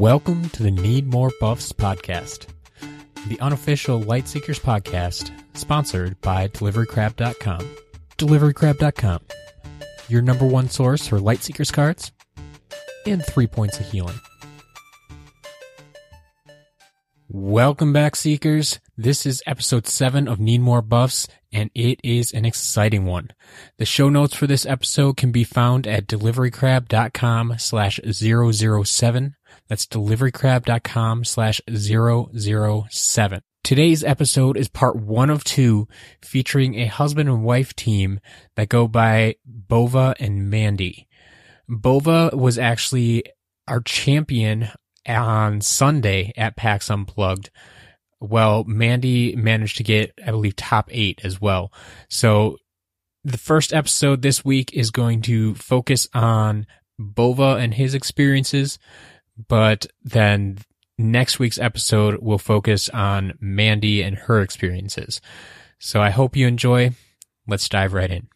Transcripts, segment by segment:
Welcome to the Need More Buffs podcast, the unofficial Lightseekers podcast, sponsored by DeliveryCrab.com. DeliveryCrab.com, your number one source for Lightseekers cards and three points of healing. Welcome back, Seekers. This is episode 7 of Need More Buffs, and it is an exciting one. The show notes for this episode can be found at deliverycrab.com slash 007. That's deliverycrab.com slash 007. Today's episode is part one of two featuring a husband and wife team that go by Bova and Mandy. Bova was actually our champion on Sunday at PAX Unplugged. Well, Mandy managed to get, I believe, top eight as well. So the first episode this week is going to focus on Bova and his experiences, but then next week's episode will focus on Mandy and her experiences. So I hope you enjoy. Let's dive right in.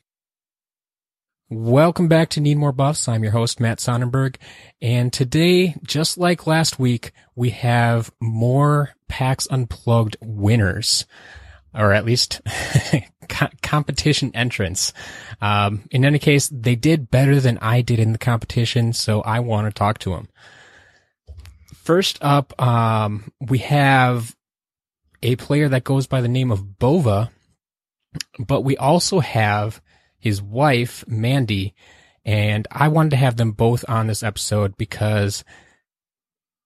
Welcome back to Need More Buffs. I'm your host, Matt Sonnenberg. And today, just like last week, we have more PAX Unplugged winners, or at least competition entrants. Um, in any case, they did better than I did in the competition, so I want to talk to them. First up, um, we have a player that goes by the name of Bova, but we also have his wife, Mandy, and I wanted to have them both on this episode because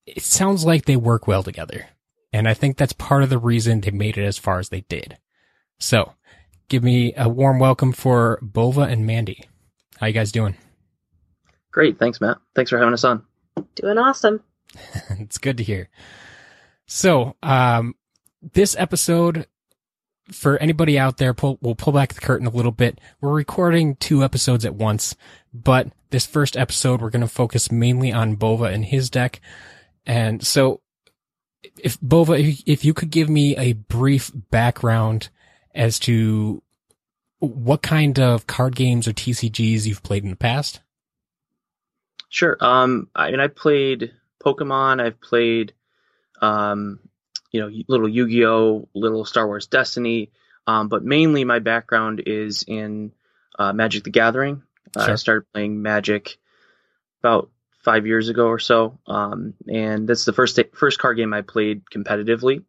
it sounds like they work well together. And I think that's part of the reason they made it as far as they did. So, give me a warm welcome for Bova and Mandy. How you guys doing? Great, thanks, Matt. Thanks for having us on. Doing awesome. it's good to hear. So, um, this episode for anybody out there, pull, we'll pull back the curtain a little bit. We're recording two episodes at once, but this first episode, we're going to focus mainly on Bova and his deck. And so if Bova, if, you could give me a brief background as to what kind of card games or TCGs you've played in the past. Sure. Um, I mean, I played Pokemon. I've played, um, you know, little Yu-Gi-Oh, little Star Wars Destiny, um, but mainly my background is in uh, Magic: The Gathering. Uh, sure. I started playing Magic about five years ago or so, um, and that's the first first card game I played competitively.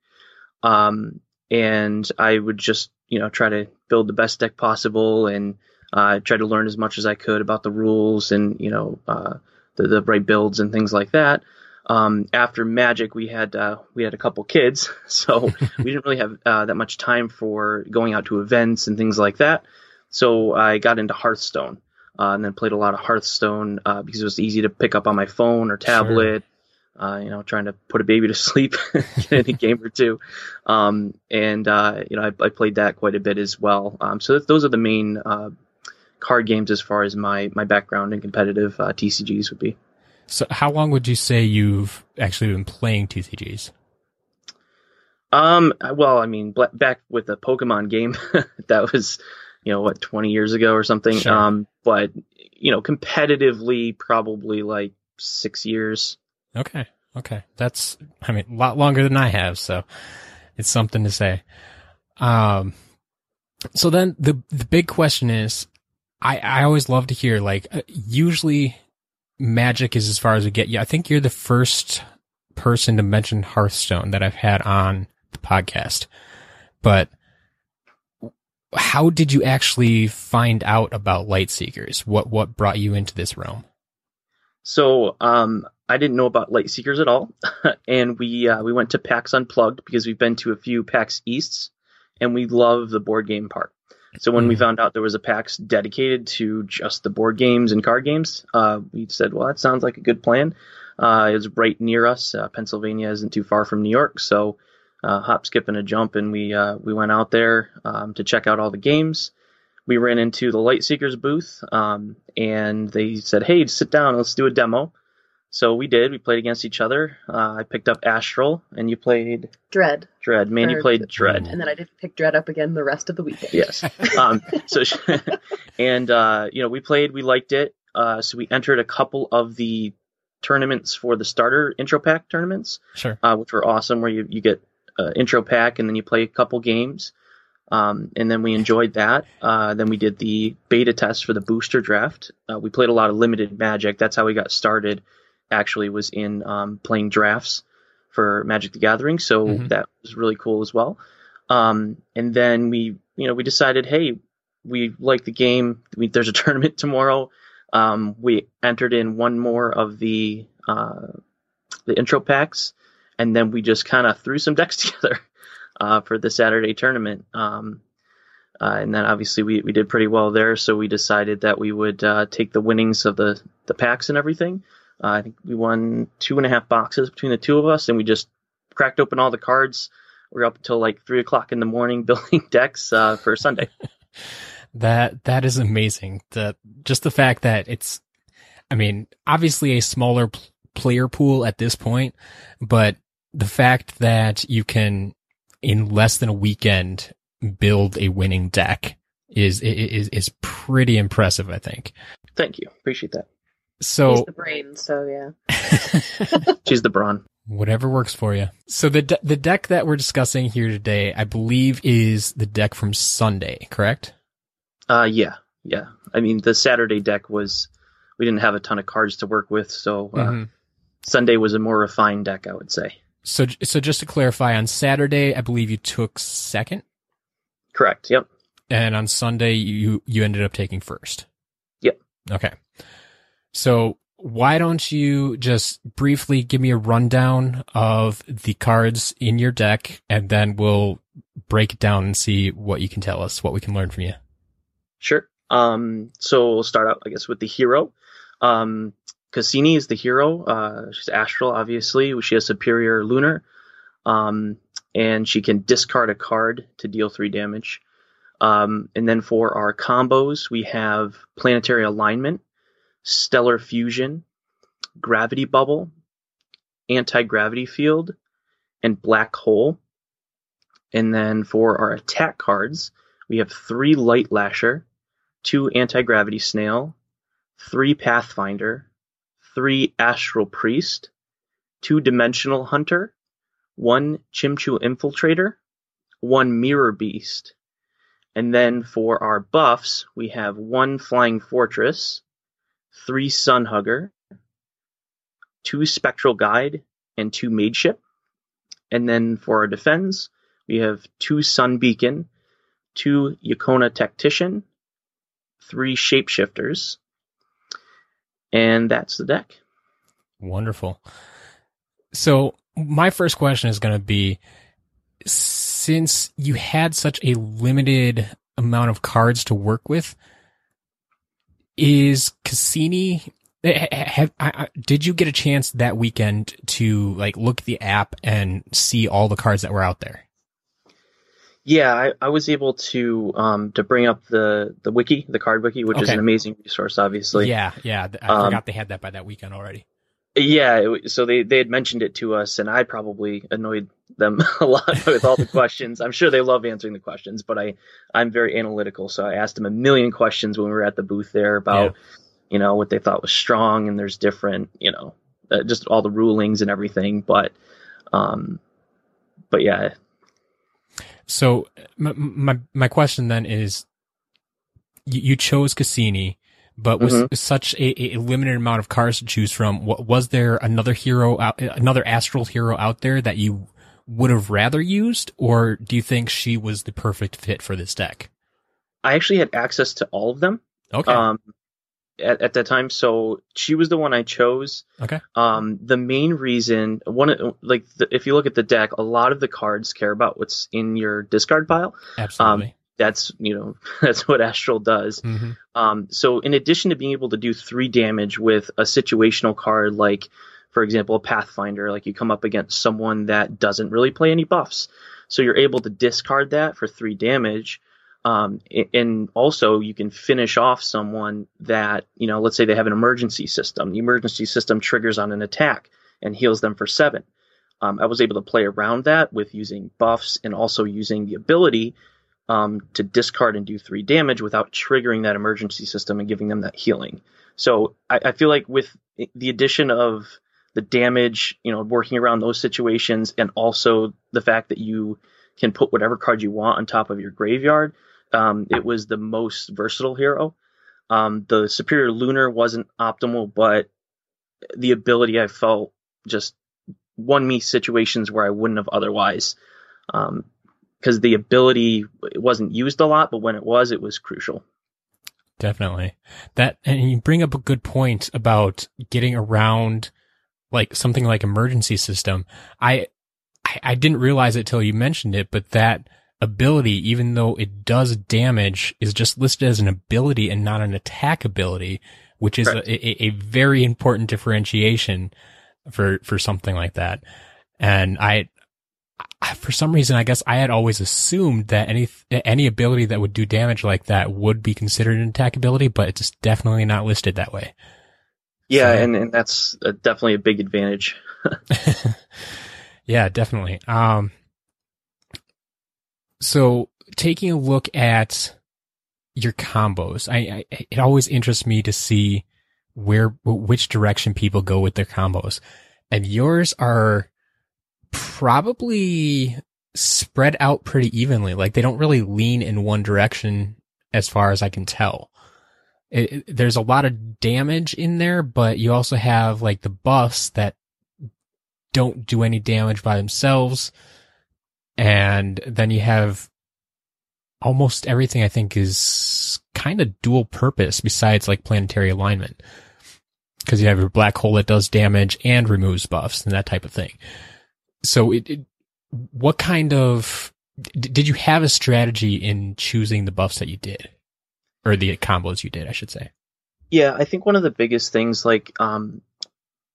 Um, and I would just you know try to build the best deck possible and uh, try to learn as much as I could about the rules and you know uh, the the right builds and things like that um, after Magic, we had uh, we had a couple kids, so we didn't really have uh, that much time for going out to events and things like that. So I got into Hearthstone uh, and then played a lot of Hearthstone uh, because it was easy to pick up on my phone or tablet. Sure. Uh, you know, trying to put a baby to sleep, in a game or two, um, and uh, you know, I, I, played that quite a bit as well. Um, so those are the main card games as far as my my background in competitive TCGs would be. So, how long would you say you've actually been playing TCGs? Um, well, I mean, back with the Pokemon game, that was, you know, what, 20 years ago or something. Sure. Um, but, you know, competitively, probably like six years. Okay. Okay. That's, I mean, a lot longer than I have. So it's something to say. Um, so then the, the big question is, I, I always love to hear, like, uh, usually Magic is as far as we get. Yeah, I think you're the first person to mention Hearthstone that I've had on the podcast. But how did you actually find out about Lightseekers? What what brought you into this realm? So, um, I didn't know about Lightseekers at all, and we uh, we went to PAX Unplugged because we've been to a few PAX Easts, and we love the board game part. So when we hmm. found out there was a PAX dedicated to just the board games and card games, uh, we said, well, that sounds like a good plan. Uh, it was right near us. Uh, Pennsylvania isn't too far from New York, so uh, hop, skip, and a jump, and we uh, we went out there um, to check out all the games. We ran into the Lightseekers booth, um, and they said, "Hey, sit down, let's do a demo." So we did. We played against each other. Uh, I picked up Astral, and you played Dread. Dread. Mandy or, played Dread, and then I did pick Dread up again the rest of the weekend. Yes. um, so, and uh, you know, we played. We liked it. Uh, so we entered a couple of the tournaments for the starter intro pack tournaments, Sure. uh, which were awesome. Where you you get uh, intro pack and then you play a couple games, um, and then we enjoyed that. Uh, then we did the beta test for the booster draft. Uh, we played a lot of limited Magic. That's how we got started. Actually, was in um, playing drafts for Magic the Gathering, so Mhm. that was really cool as well. Um, and then we, you know, we decided, hey, we like the game. We, there's a tournament tomorrow. Um, we entered in one more of the uh, the intro packs, and then we just kind of threw some decks together uh, for the Saturday tournament. Um, uh, and then obviously we, we did pretty well there, so we decided that we would uh, take the winnings of the the packs and everything. Uh, I think we won two and a half boxes between the two of us, and we just cracked open all the cards. We are up until like three o'clock in the morning building decks uh, for Sunday. That that is amazing. The just the fact that it's, I mean, obviously a smaller pl- player pool at this point, but the fact that you can in less than a weekend build a winning deck is is is pretty impressive. I think. Thank you, appreciate that. He's So the brain, so yeah. She's the brawn. whatever works for you. So the de- the deck that we're discussing here today, I believe, is the deck from Sunday, correct? Uh, yeah, yeah. I mean, the Saturday deck was we didn't have a ton of cards to work with, so uh, Mhm. Sunday was a more refined deck, I would say. So so just to clarify, on Saturday, I believe you took second. Correct. Yep. And on Sunday, you you ended up taking first. Yep. Okay. So why don't you just briefly give me a rundown of the cards in your deck, and then we'll break it down and see what you can tell us, what we can learn from you. Sure. Um, so we'll start out, I guess, with the hero. Um, Cassini is the hero. Uh, she's astral, obviously. She has superior lunar. Um, and she can discard a card to deal three damage. Um, and then for our combos, we have planetary alignment, stellar fusion, gravity bubble, anti gravity field, and black hole. And then for our attack cards, we have three light lasher, two anti gravity snail, three pathfinder, three astral priest, two dimensional hunter, one chimchu infiltrator, one mirror beast. And then for our buffs, we have one flying fortress, three sun hugger, two spectral guide, and two mage ship. And then for our defense, we have two sun beacon, two Yacona tactician, three shapeshifters, and that's the deck. Wonderful. So my first question is going to be, since you had such a limited amount of cards to work with, is Cassini? Have, I, did you get a chance that weekend to like look at the app and see all the cards that were out there? Yeah, I, I was able to um, to bring up the the wiki, the card wiki, which is an amazing resource, obviously. yeah, yeah. I Um, forgot they had that by that weekend already. Yeah, it so they they had mentioned it to us, and I probably annoyed them a lot with all the questions. I'm sure they love answering the questions, but I I'm very analytical, so I asked them a million questions when we were at the booth there about you know what they thought was strong, and there's different you know uh, just all the rulings and everything, but um but yeah, So my my my question then is, you, you chose Cassini, but with Mhm. such a, a limited amount of cars to choose from, wa- was there another hero out, another astral hero out there that you would have rather used, or do you think she was the perfect fit for this deck? I actually had access to all of them. Okay, um at, at that time so she was the one i chose Okay. um the main reason one like the, if you look at the deck a lot of the cards care about what's in your discard pile absolutely. That's you know that's what astral does. Hmm um so in addition to being able to do three damage with a situational card like for example a pathfinder like you come up against someone that doesn't really play any buffs. So you're able to discard that for three damage. Um, and also you can finish off someone that you know let's say they have an emergency system. The emergency system triggers on an attack and heals them for seven. Um, i was able to play around that with using buffs and also using the ability um, to discard and do three damage without triggering that emergency system and giving them that healing so I, I feel like with the addition of the damage, you know, working around those situations, and also the fact that you can put whatever card you want on top of your graveyard. Um, it was the most versatile hero. Um, the superior lunar wasn't optimal, but the ability I felt just won me situations where I wouldn't have otherwise. Because the ability it wasn't used a lot, but when it was, it was crucial. Definitely. That, and you bring up a good point about getting around like something like emergency system. I, I, I didn't realize it till you mentioned it, but that ability, even though it does damage, is just listed as an ability and not an attack ability, which is a, a, a, very important differentiation for, for something like that. And I, for some reason, I guess I had always assumed that any, any ability that would do damage like that would be considered an attack ability, but it's definitely not listed that way. Yeah. So, and, and that's definitely a big advantage. yeah, definitely. Um, so taking a look at your combos, I, I, it always interests me to see where which direction people go with their combos, and yours are probably spread out pretty evenly. Like they don't really lean in one direction, as far as I can tell. It, it, there's a lot of damage in there, but you also have like the buffs that don't do any damage by themselves and then you have almost everything I think is kind of dual purpose besides like planetary alignment. Cause you have your black hole that does damage and removes buffs and that type of thing. So it, it what kind of, did you have a strategy in choosing the buffs that you did? Or the combos you did, I should say. Yeah, I think one of the biggest things, like, um,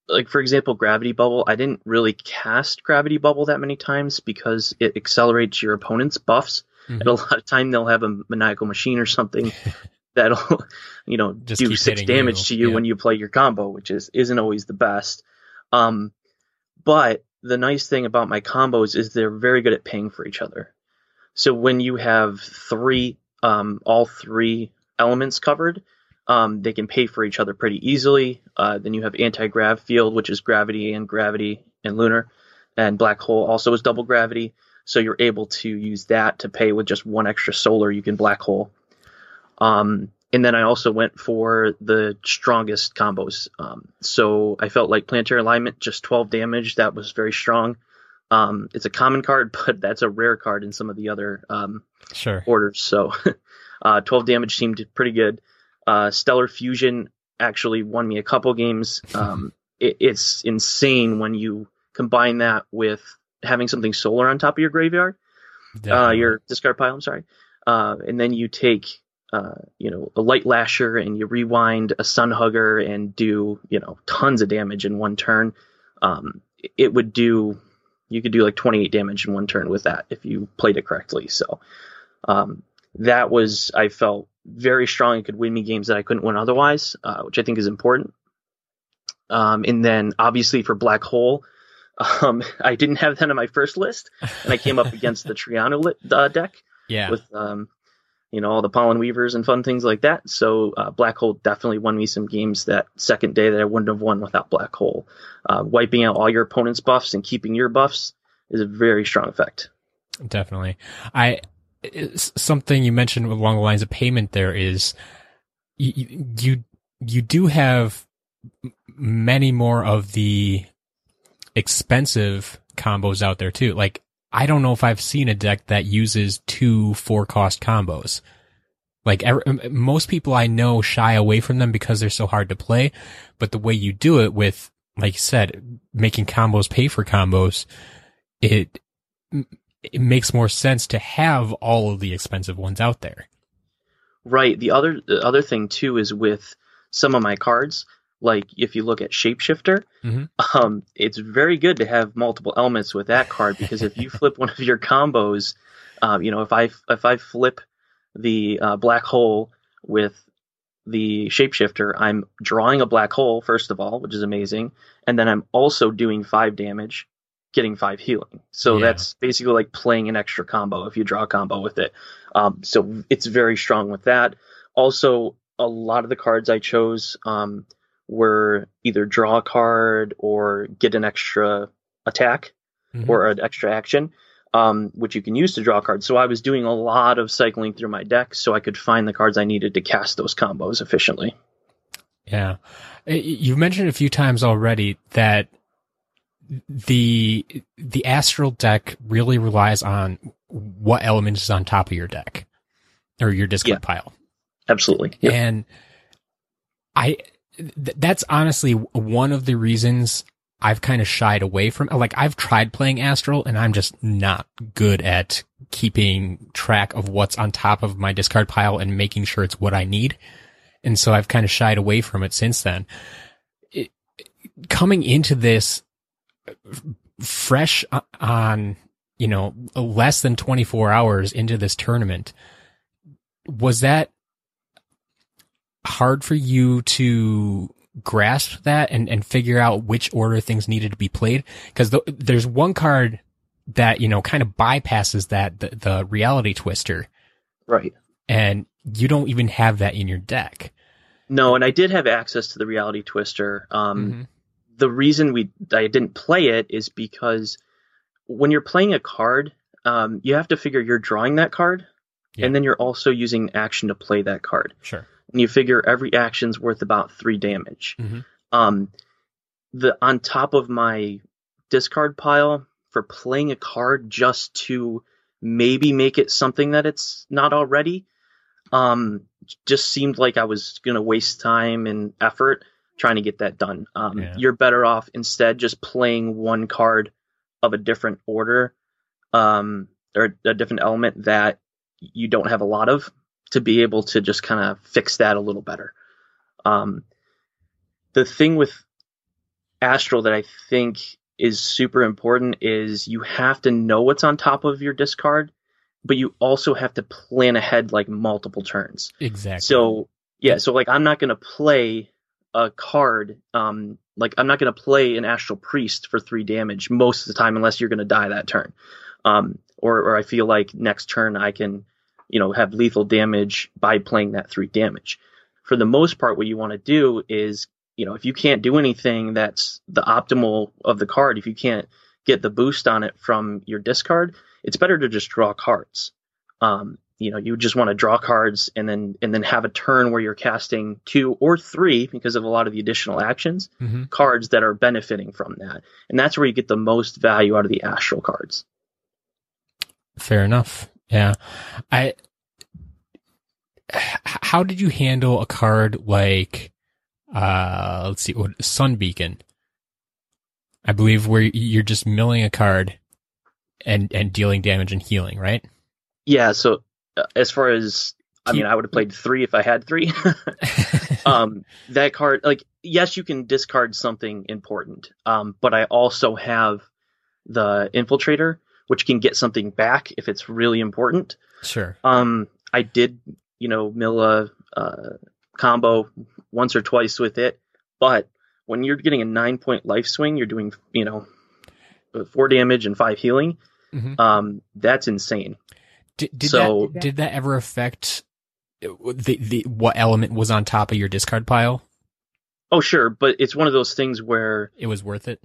like for example gravity bubble i didn't really cast gravity bubble that many times because it accelerates your opponent's buffs mm-hmm. and a lot of time they'll have a maniacal machine or something that'll you know Just do six damage you. to you when you play your combo which is isn't always the best um but the nice thing about my combos is they're very good at paying for each other so when you have three um all three elements covered um, they can pay for each other pretty easily. Uh, then you have anti-grav field, which is gravity and gravity and lunar, and black hole also is double gravity. So you're able to use that to pay with just one extra solar. You can black hole. Um, and then I also went for the strongest combos. Um, so I felt like planetary alignment, just 12 damage. That was very strong. Um, it's a common card, but that's a rare card in some of the other um, sure. orders. So uh, 12 damage seemed pretty good. Uh, Stellar Fusion actually won me a couple games. Um, it, it's insane when you combine that with having something solar on top of your graveyard, uh, your discard pile. I'm sorry, uh, and then you take uh, you know a light lasher and you rewind a sun hugger and do you know tons of damage in one turn. Um, it would do you could do like 28 damage in one turn with that if you played it correctly. So um, that was I felt very strong and could win me games that I couldn't win otherwise, uh, which I think is important. Um, and then obviously for Black Hole, um, I didn't have that on my first list, and I came up against the Triano uh, deck yeah. with um, you know all the pollen weavers and fun things like that. So uh, Black Hole definitely won me some games that second day that I wouldn't have won without Black Hole. Uh, wiping out all your opponent's buffs and keeping your buffs is a very strong effect. Definitely, I something you mentioned along the lines of payment there is you, you, you do have many more of the expensive combos out there too. Like, I don't know if I've seen a deck that uses two four cost combos. Like most people I know shy away from them because they're so hard to play. But the way you do it with, like you said, making combos pay for combos, it it makes more sense to have all of the expensive ones out there. Right. The other the other thing too is with some of my cards, like if you look at Shapeshifter, mm-hmm. um, it's very good to have multiple elements with that card because if you flip one of your combos, um, you know, if I if I flip the uh, black hole with the shapeshifter, I'm drawing a black hole first of all, which is amazing, and then I'm also doing five damage getting five healing. So yeah. that's basically like playing an extra combo if you draw a combo with it. Um, so it's very strong with that. Also, a lot of the cards I chose um, were either draw a card or get an extra attack Mhm. or an extra action, um, which you can use to draw cards. So I was doing a lot of cycling through my deck so I could find the cards I needed to cast those combos efficiently. Yeah. You've mentioned a few times already that the the astral deck really relies on what element is on top of your deck or your discard pile. Absolutely. Yeah. And I th- that's honestly one of the reasons I've kind of shied away from like I've tried playing Astral and I'm just not good at keeping track of what's on top of my discard pile and making sure it's what I need. And so I've kind of shied away from it since then. It, coming into this fresh on, you know, less than 24 hours into this tournament, was that hard for you to grasp that and, and figure out which order things needed to be played? Because th- there's one card that, you know, kind of bypasses that, the, the reality twister, Right. and you don't even have that in your deck. No, and I did have access to the reality twister. Um, Mhm. the reason we I didn't play it is because when you're playing a card, um, you have to figure you're drawing that card, Yeah. and then you're also using action to play that card. Sure. And you figure every action's worth about three damage. Mhm. Um, the on top of my discard pile for playing a card just to maybe make it something that it's not already, um, just seemed like I was gonna waste time and effort trying to get that done. Um, Yeah. You're better off instead just playing one card of a different order, um, or a different element that you don't have a lot of to be able to just kind of fix that a little better. Um, the thing with Astral that I think is super important is you have to know what's on top of your discard, but you also have to plan ahead like multiple turns. Exactly. So yeah, so like I'm not gonna play a card, um, like I'm not gonna play an Astral Priest for three damage most of the time unless you're gonna die that turn. Um, or or I feel like next turn I can, you know, have lethal damage by playing that three damage. For the most part, what you want to do is, you know, if you can't do anything that's the optimal of the card, if you can't get the boost on it from your discard, it's better to just draw cards. Um, you know, you just want to draw cards and then and then have a turn where you're casting two or three because of a lot of the additional actions Mhm. cards that are benefiting from that, and that's where you get the most value out of the astral cards. Fair enough. Yeah. I, how did you handle a card like, uh, let's see, what, Sun Beacon? I believe where you're just milling a card and, and dealing damage and healing, right? Yeah, so uh, as far as I mean, I would have played three if I had three. um, that card, like, yes, you can discard something important, um, but I also have the infiltrator, which can get something back if it's really important. sure. Um, I did, you know, mill a uh, combo once or twice with it, but when you're getting a nine point life swing, you're doing, you know, uh, four damage and five healing. Mhm. Um, that's insane. Did, did so- that, did that ever affect the, the, what element was on top of your discard pile? Oh, sure, but it's one of those things where It was worth it.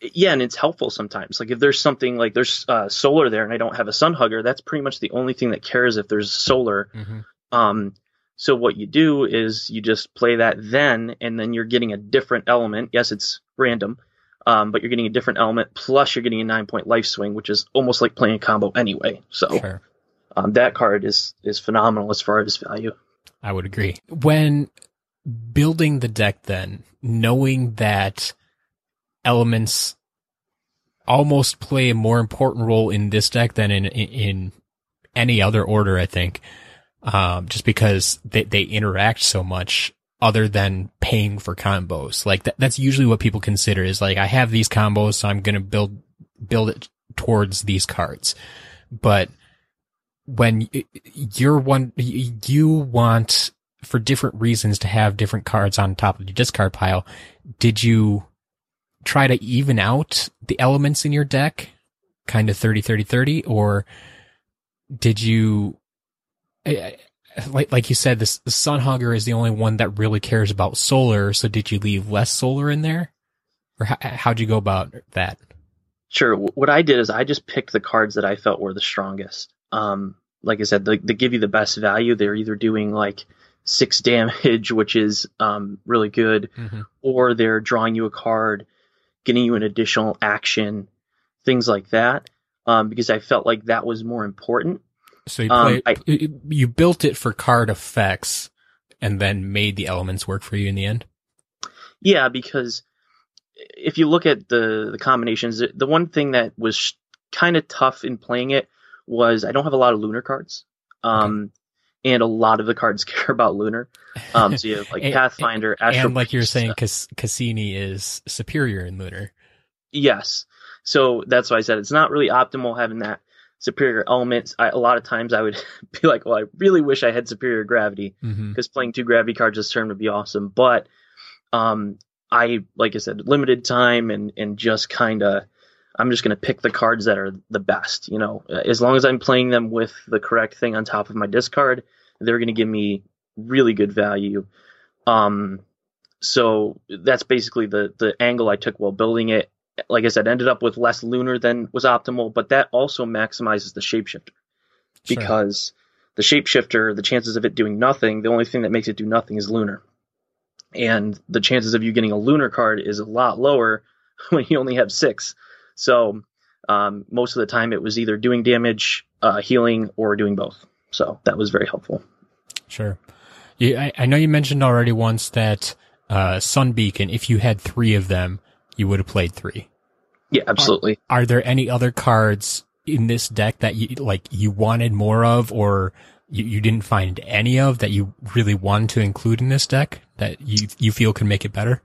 Yeah, and it's helpful sometimes. Like if there's something like there's uh, solar there and I don't have a sun hugger, that's pretty much the only thing that cares if there's solar. Mhm. Um, so what you do is you just play that then, and then you're getting a different element. Yes, it's random, um, but you're getting a different element. Plus, you're getting a nine point life swing, which is almost like playing a combo anyway. So Sure. um, that card is is phenomenal as far as value. I would agree. When building the deck, then knowing that elements almost play a more important role in this deck than in in, in any other order, I think, um, just because they they interact so much. Other than paying for combos, like that, that's usually what people consider is like I have these combos, so I'm gonna build build it towards these cards. But when you're one, you want for different reasons to have different cards on top of your discard pile. Did you try to even out the elements in your deck, kind of 30, 30, 30, or did you, like like you said, this the Sun Hugger is the only one that really cares about solar. So did you leave less solar in there, or how, how'd you go about that? Sure. What I did is I just picked the cards that I felt were the strongest. Um, like I said, they, they give you the best value. They're either doing like six damage, which is um, really good, Mm-hmm. or they're drawing you a card, getting you an additional action, things like that. Um, because I felt like that was more important. So you Um, play, you- built it for card effects, and then made the elements work for you in the end. Yeah, because if you look at the the combinations, the one thing that was kind of tough in playing it was I don't have a lot of lunar cards. Um, and a lot of the cards care about lunar. Um, so you have like And- Pathfinder, Astro and like you were saying, uh, Cass- Cassini is superior in Lunar. Yes. So that's why I said it's not really optimal having that superior element. I, a lot of times I would be like, well, I really wish I had superior gravity Mm-hmm. because playing two gravity cards this turn would be awesome. But um, I, like I said, limited time and and just kind of, I'm just gonna pick the cards that are the best. You know, as long as I'm playing them with the correct thing on top of my discard, they're gonna give me really good value. Um, so that's basically the the angle I took while building it. Like I said, ended up with less lunar than was optimal, but that also maximizes the shapeshifter because the shapeshifter, the chances of it doing nothing, the only thing that makes it do nothing is lunar. And the chances of you getting a lunar card is a lot lower when you only have six. So um, most of the time it was either doing damage, uh, healing, or doing both. So that was very helpful. Sure. You, I, I know you mentioned already once that uh, Sun Beacon, if you had three of them, you would have played three. Yeah, absolutely. Are there any other cards in this deck that you like you wanted more of, or you, you didn't find any of that you really wanted to include in this deck that you you feel can make it better?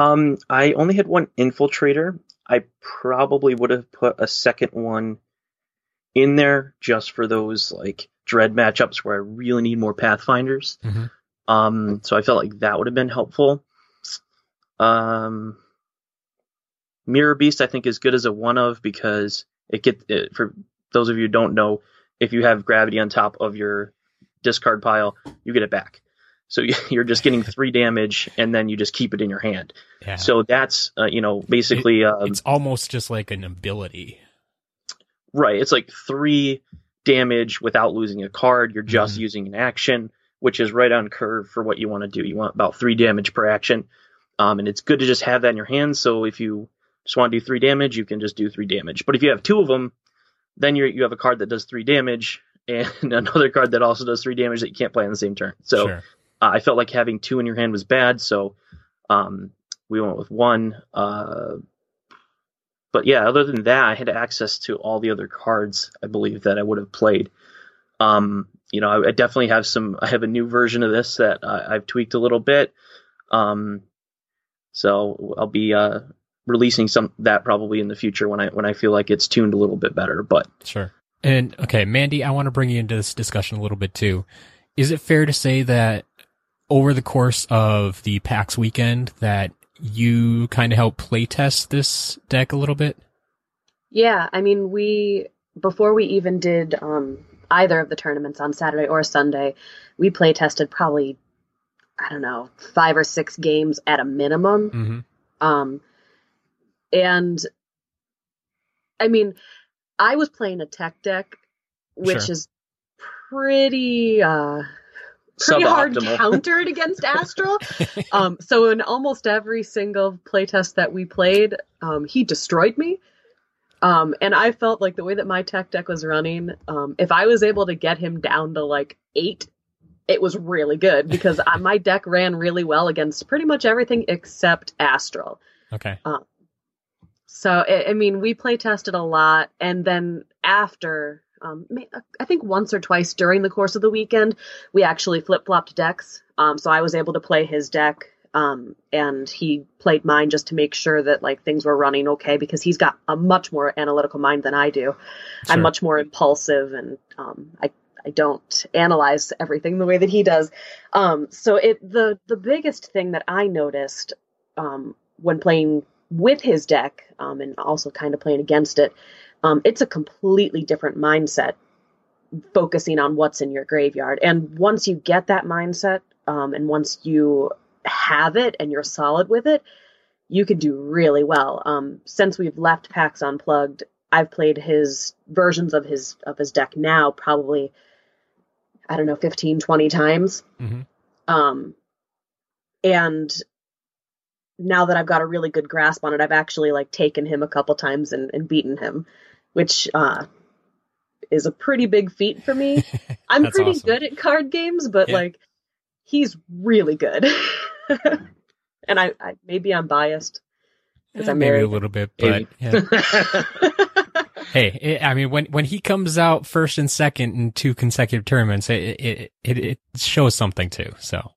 Um, I only had one infiltrator. I probably would have put a second one in there just for those like dread matchups where I really need more pathfinders. Mhm. Um, so I felt like that would have been helpful. Um, Mirror Beast I think is good as a one of because it get it, for those of you who don't know, if you have gravity on top of your discard pile, you get it back. So you're just getting three damage, and then you just keep it in your hand. Yeah. So that's uh, you know basically um, it's almost just like an ability. right. It's like three damage without losing a card. You're just Mhm. using an action, which is right on curve for what you want to do. You want about three damage per action, um, and it's good to just have that in your hand. So if you just want to do three damage, you can just do three damage. But if you have two of them, then you you have a card that does three damage and another card that also does three damage that you can't play on the same turn. So sure. Uh, I felt like having two in your hand was bad, so um, we went with one. Uh, but yeah, other than that, I had access to all the other cards I believe that I would have played. Um, you know, I, I definitely have some. I have a new version of this that I've tweaked a little bit. Um, so I'll be uh, releasing some that probably in the future when I when I feel like it's tuned a little bit better. But Sure. And okay, Mandy, I want to bring you into this discussion a little bit too. Is it fair to say that over the course of the PAX weekend that you kind of helped playtest this deck a little bit? Yeah, I mean, we before we even did um, either of the tournaments on Saturday or Sunday, we play tested probably I don't know five or six games at a minimum. Mm-hmm. Um, and I mean, I was playing a tech deck, which Sure. is pretty uh, pretty hard countered against Astral. um, so in almost every single playtest that we played, um, he destroyed me. Um, and I felt like the way that my tech deck was running, um, if I was able to get him down to like eight, it was really good because I, my deck ran really well against pretty much everything except Astral. Okay. So I, I mean, we play tested a lot, and then after, um, I think once or twice during the course of the weekend, we actually flip flopped decks. Um, so I was able to play his deck, um, and he played mine just to make sure that like things were running okay because he's got a much more analytical mind than I do. I'm much more impulsive, and um, I I don't analyze everything the way that he does. Um, so it the the biggest thing that I noticed um, when playing with his deck um, and also kind of playing against it, um, it's a completely different mindset focusing on what's in your graveyard. And once you get that mindset, um, and once you have it and you're solid with it, you can do really well. Um, since we've left PAX Unplugged, I've played his versions of his of his deck now probably I don't know 15 20 times. Mm-hmm. Um and now that I've got a really good grasp on it, I've actually like taken him a couple times and, and beaten him, which uh is a pretty big feat for me. I'm pretty awesome. good at card games, but Yeah. like he's really good. and I, I maybe I'm biased because Eh, I'm maybe married. a little bit, but yeah. hey, it, I mean, when when he comes out first and second in two consecutive tournaments, it it it, it shows something too. So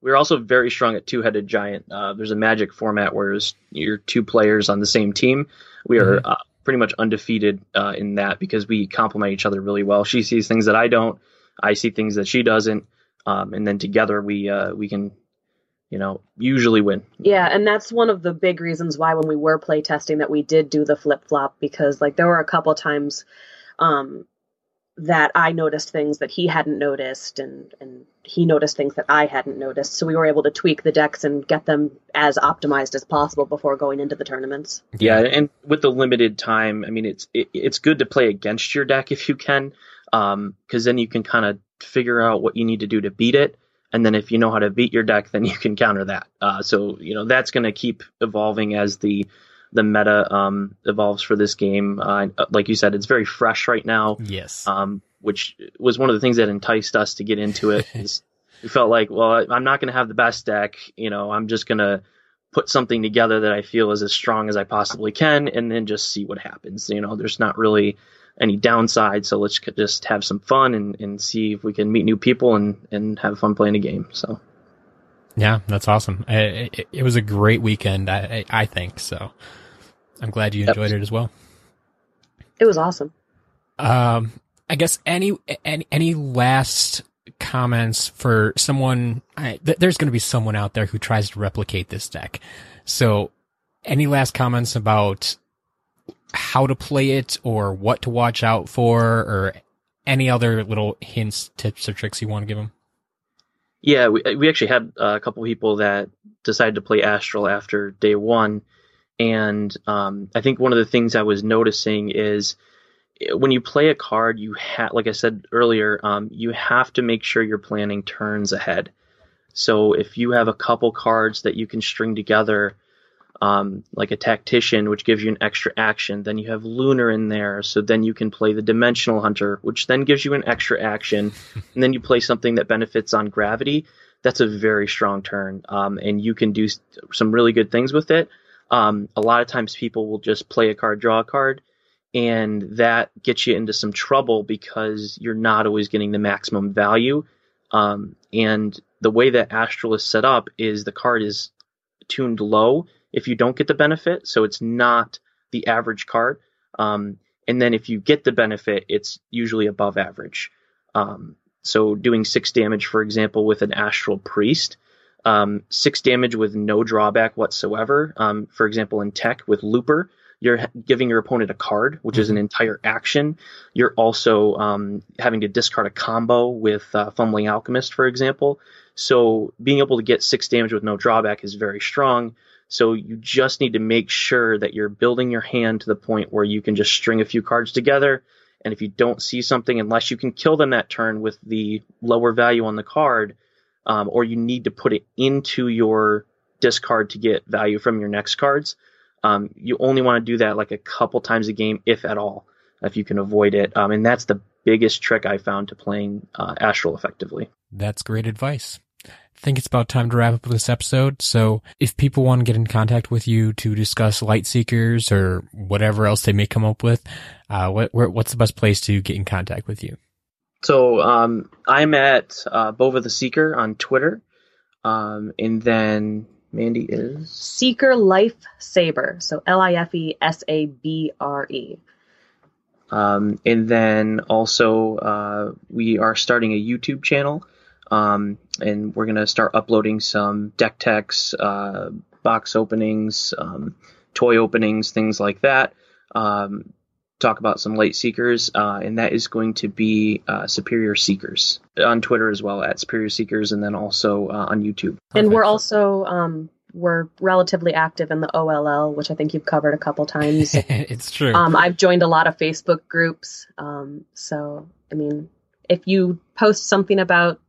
We're also very strong at two-headed giant. Uh, there's a magic format where it's- you're two players on the same team. We are uh, pretty much undefeated uh, in that because we complement each other really well. She sees things that I don't. I see things that she doesn't. Um, and then together we uh, we can, you know, usually win. Yeah, and that's one of the big reasons why when we were playtesting that we did do the flip flop because like there were a couple times um that I noticed things that he hadn't noticed and and he noticed things that I hadn't noticed. So we were able to tweak the decks and get them as optimized as possible before going into the tournaments. Yeah, and with the limited time, I mean, it's it, it's good to play against your deck if you can, because then you can kind of figure out what you need to do to beat it, and then if you know how to beat your deck, then you can counter that. Uh, so you know that's going to keep evolving as the the meta um, evolves for this game. Uh, like you said, it's very fresh right now, yes, um, which was one of the things that enticed us to get into it. we felt like, well, I'm not going to have the best deck. You know, I'm just going to put something together that I feel is as strong as I possibly can, and then just see what happens. You know, there's not really any downside, so let's just have some fun and, and see if we can meet new people and, and have fun playing a game. So yeah, that's awesome. I, it, it was a great weekend, I I think so. I'm glad you Yep. enjoyed it as well. It was awesome. Um, I guess any any any last comments for someone? I, th- there's going to be someone out there who tries to replicate this deck. So, any last comments about how to play it, or what to watch out for, or any other little hints, tips, or tricks you want to give them? Yeah, we we actually had a couple people that decided to play Astral after day one, and um, I think one of the things I was noticing is eh, when you play a card, you have, like I said earlier, um, you have to make sure you're planning turns ahead. So if you have a couple cards that you can string together, um, like a tactician, which gives you an extra action, then you have lunar in there, so then you can play the dimensional hunter, which then gives you an extra action, and then you play something that benefits on gravity. That's a very strong turn, um, and you can do some really good things with it. Um, a lot of times, people will just play a card, draw a card, and that gets you into some trouble because you're not always getting the maximum value. Um, and the way that Astral is set up is the card is tuned low if you don't get the benefit, so it's not the average card. Um, and then if you get the benefit, it's usually above average. Um, so doing six damage, for example, with an Astral Priest, um, six damage with no drawback whatsoever. Um, for example, in Tech with Looper, you're giving your opponent a card, which is an entire action. You're also um, having to discard a combo with uh, Fumbling Alchemist, for example. So being able to get six damage with no drawback is very strong. So you just need to make sure that you're building your hand to the point where you can just string a few cards together. And if you don't see something, unless you can kill them that turn with the lower value on the card, um, or you need to put it into your discard to get value from your next cards, um, you only want to do that like a couple times a game, if at all, if you can avoid it. Um, and that's the biggest trick I found to playing uh, Astral effectively. That's great advice. I think it's about time to wrap up this episode. So if people want to get in contact with you to discuss Lightseekers or whatever else they may come up with, uh, what, where, what's the best place to get in contact with you? So um, I'm at uh, Bova the Seeker on Twitter, um, and then Mandy is Seeker Life Saber. So L I F E S A B R E. Um, and then also, uh, we are starting a YouTube channel, um, and we're going to start uploading some deck techs, uh, box openings, um, toy openings, things like that. Um, talk about some Lightseekers, uh, and that is going to be uh, Superior Seekers on Twitter as well at Superior Seekers, and then also uh, on YouTube. And we're also um, we're relatively active in the OLL, which I think you've covered a couple times. it's true. um, I've joined a lot of Facebook groups. Um, so, I mean, if you post something about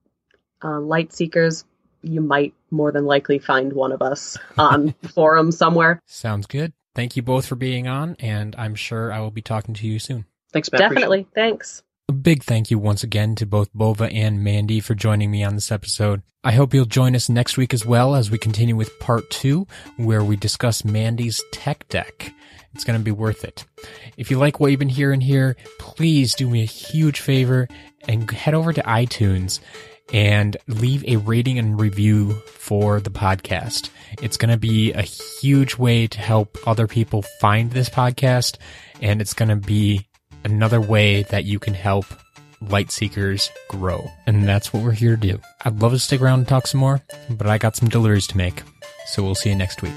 uh, Lightseekers, you might more than likely find one of us on forum somewhere. Sounds good. Thank you both for being on, and I'm sure I will be talking to you soon. Thanks, Matt. Definitely. Thanks. A big thank you once again to both Bova and Mandy for joining me on this episode. I hope you'll join us next week as well as we continue with part two, where we discuss Mandy's tech deck. It's going to be worth it. If you like what you've been hearing here, please do me a huge favor and head over to iTunes and leave a rating and review for the podcast. It's going to be a huge way to help other people find this podcast, and it's going to be another way that you can help Lightseekers grow. And that's what we're here to do. I'd love to stick around and talk some more, but I got some deliveries to make. So we'll see you next week.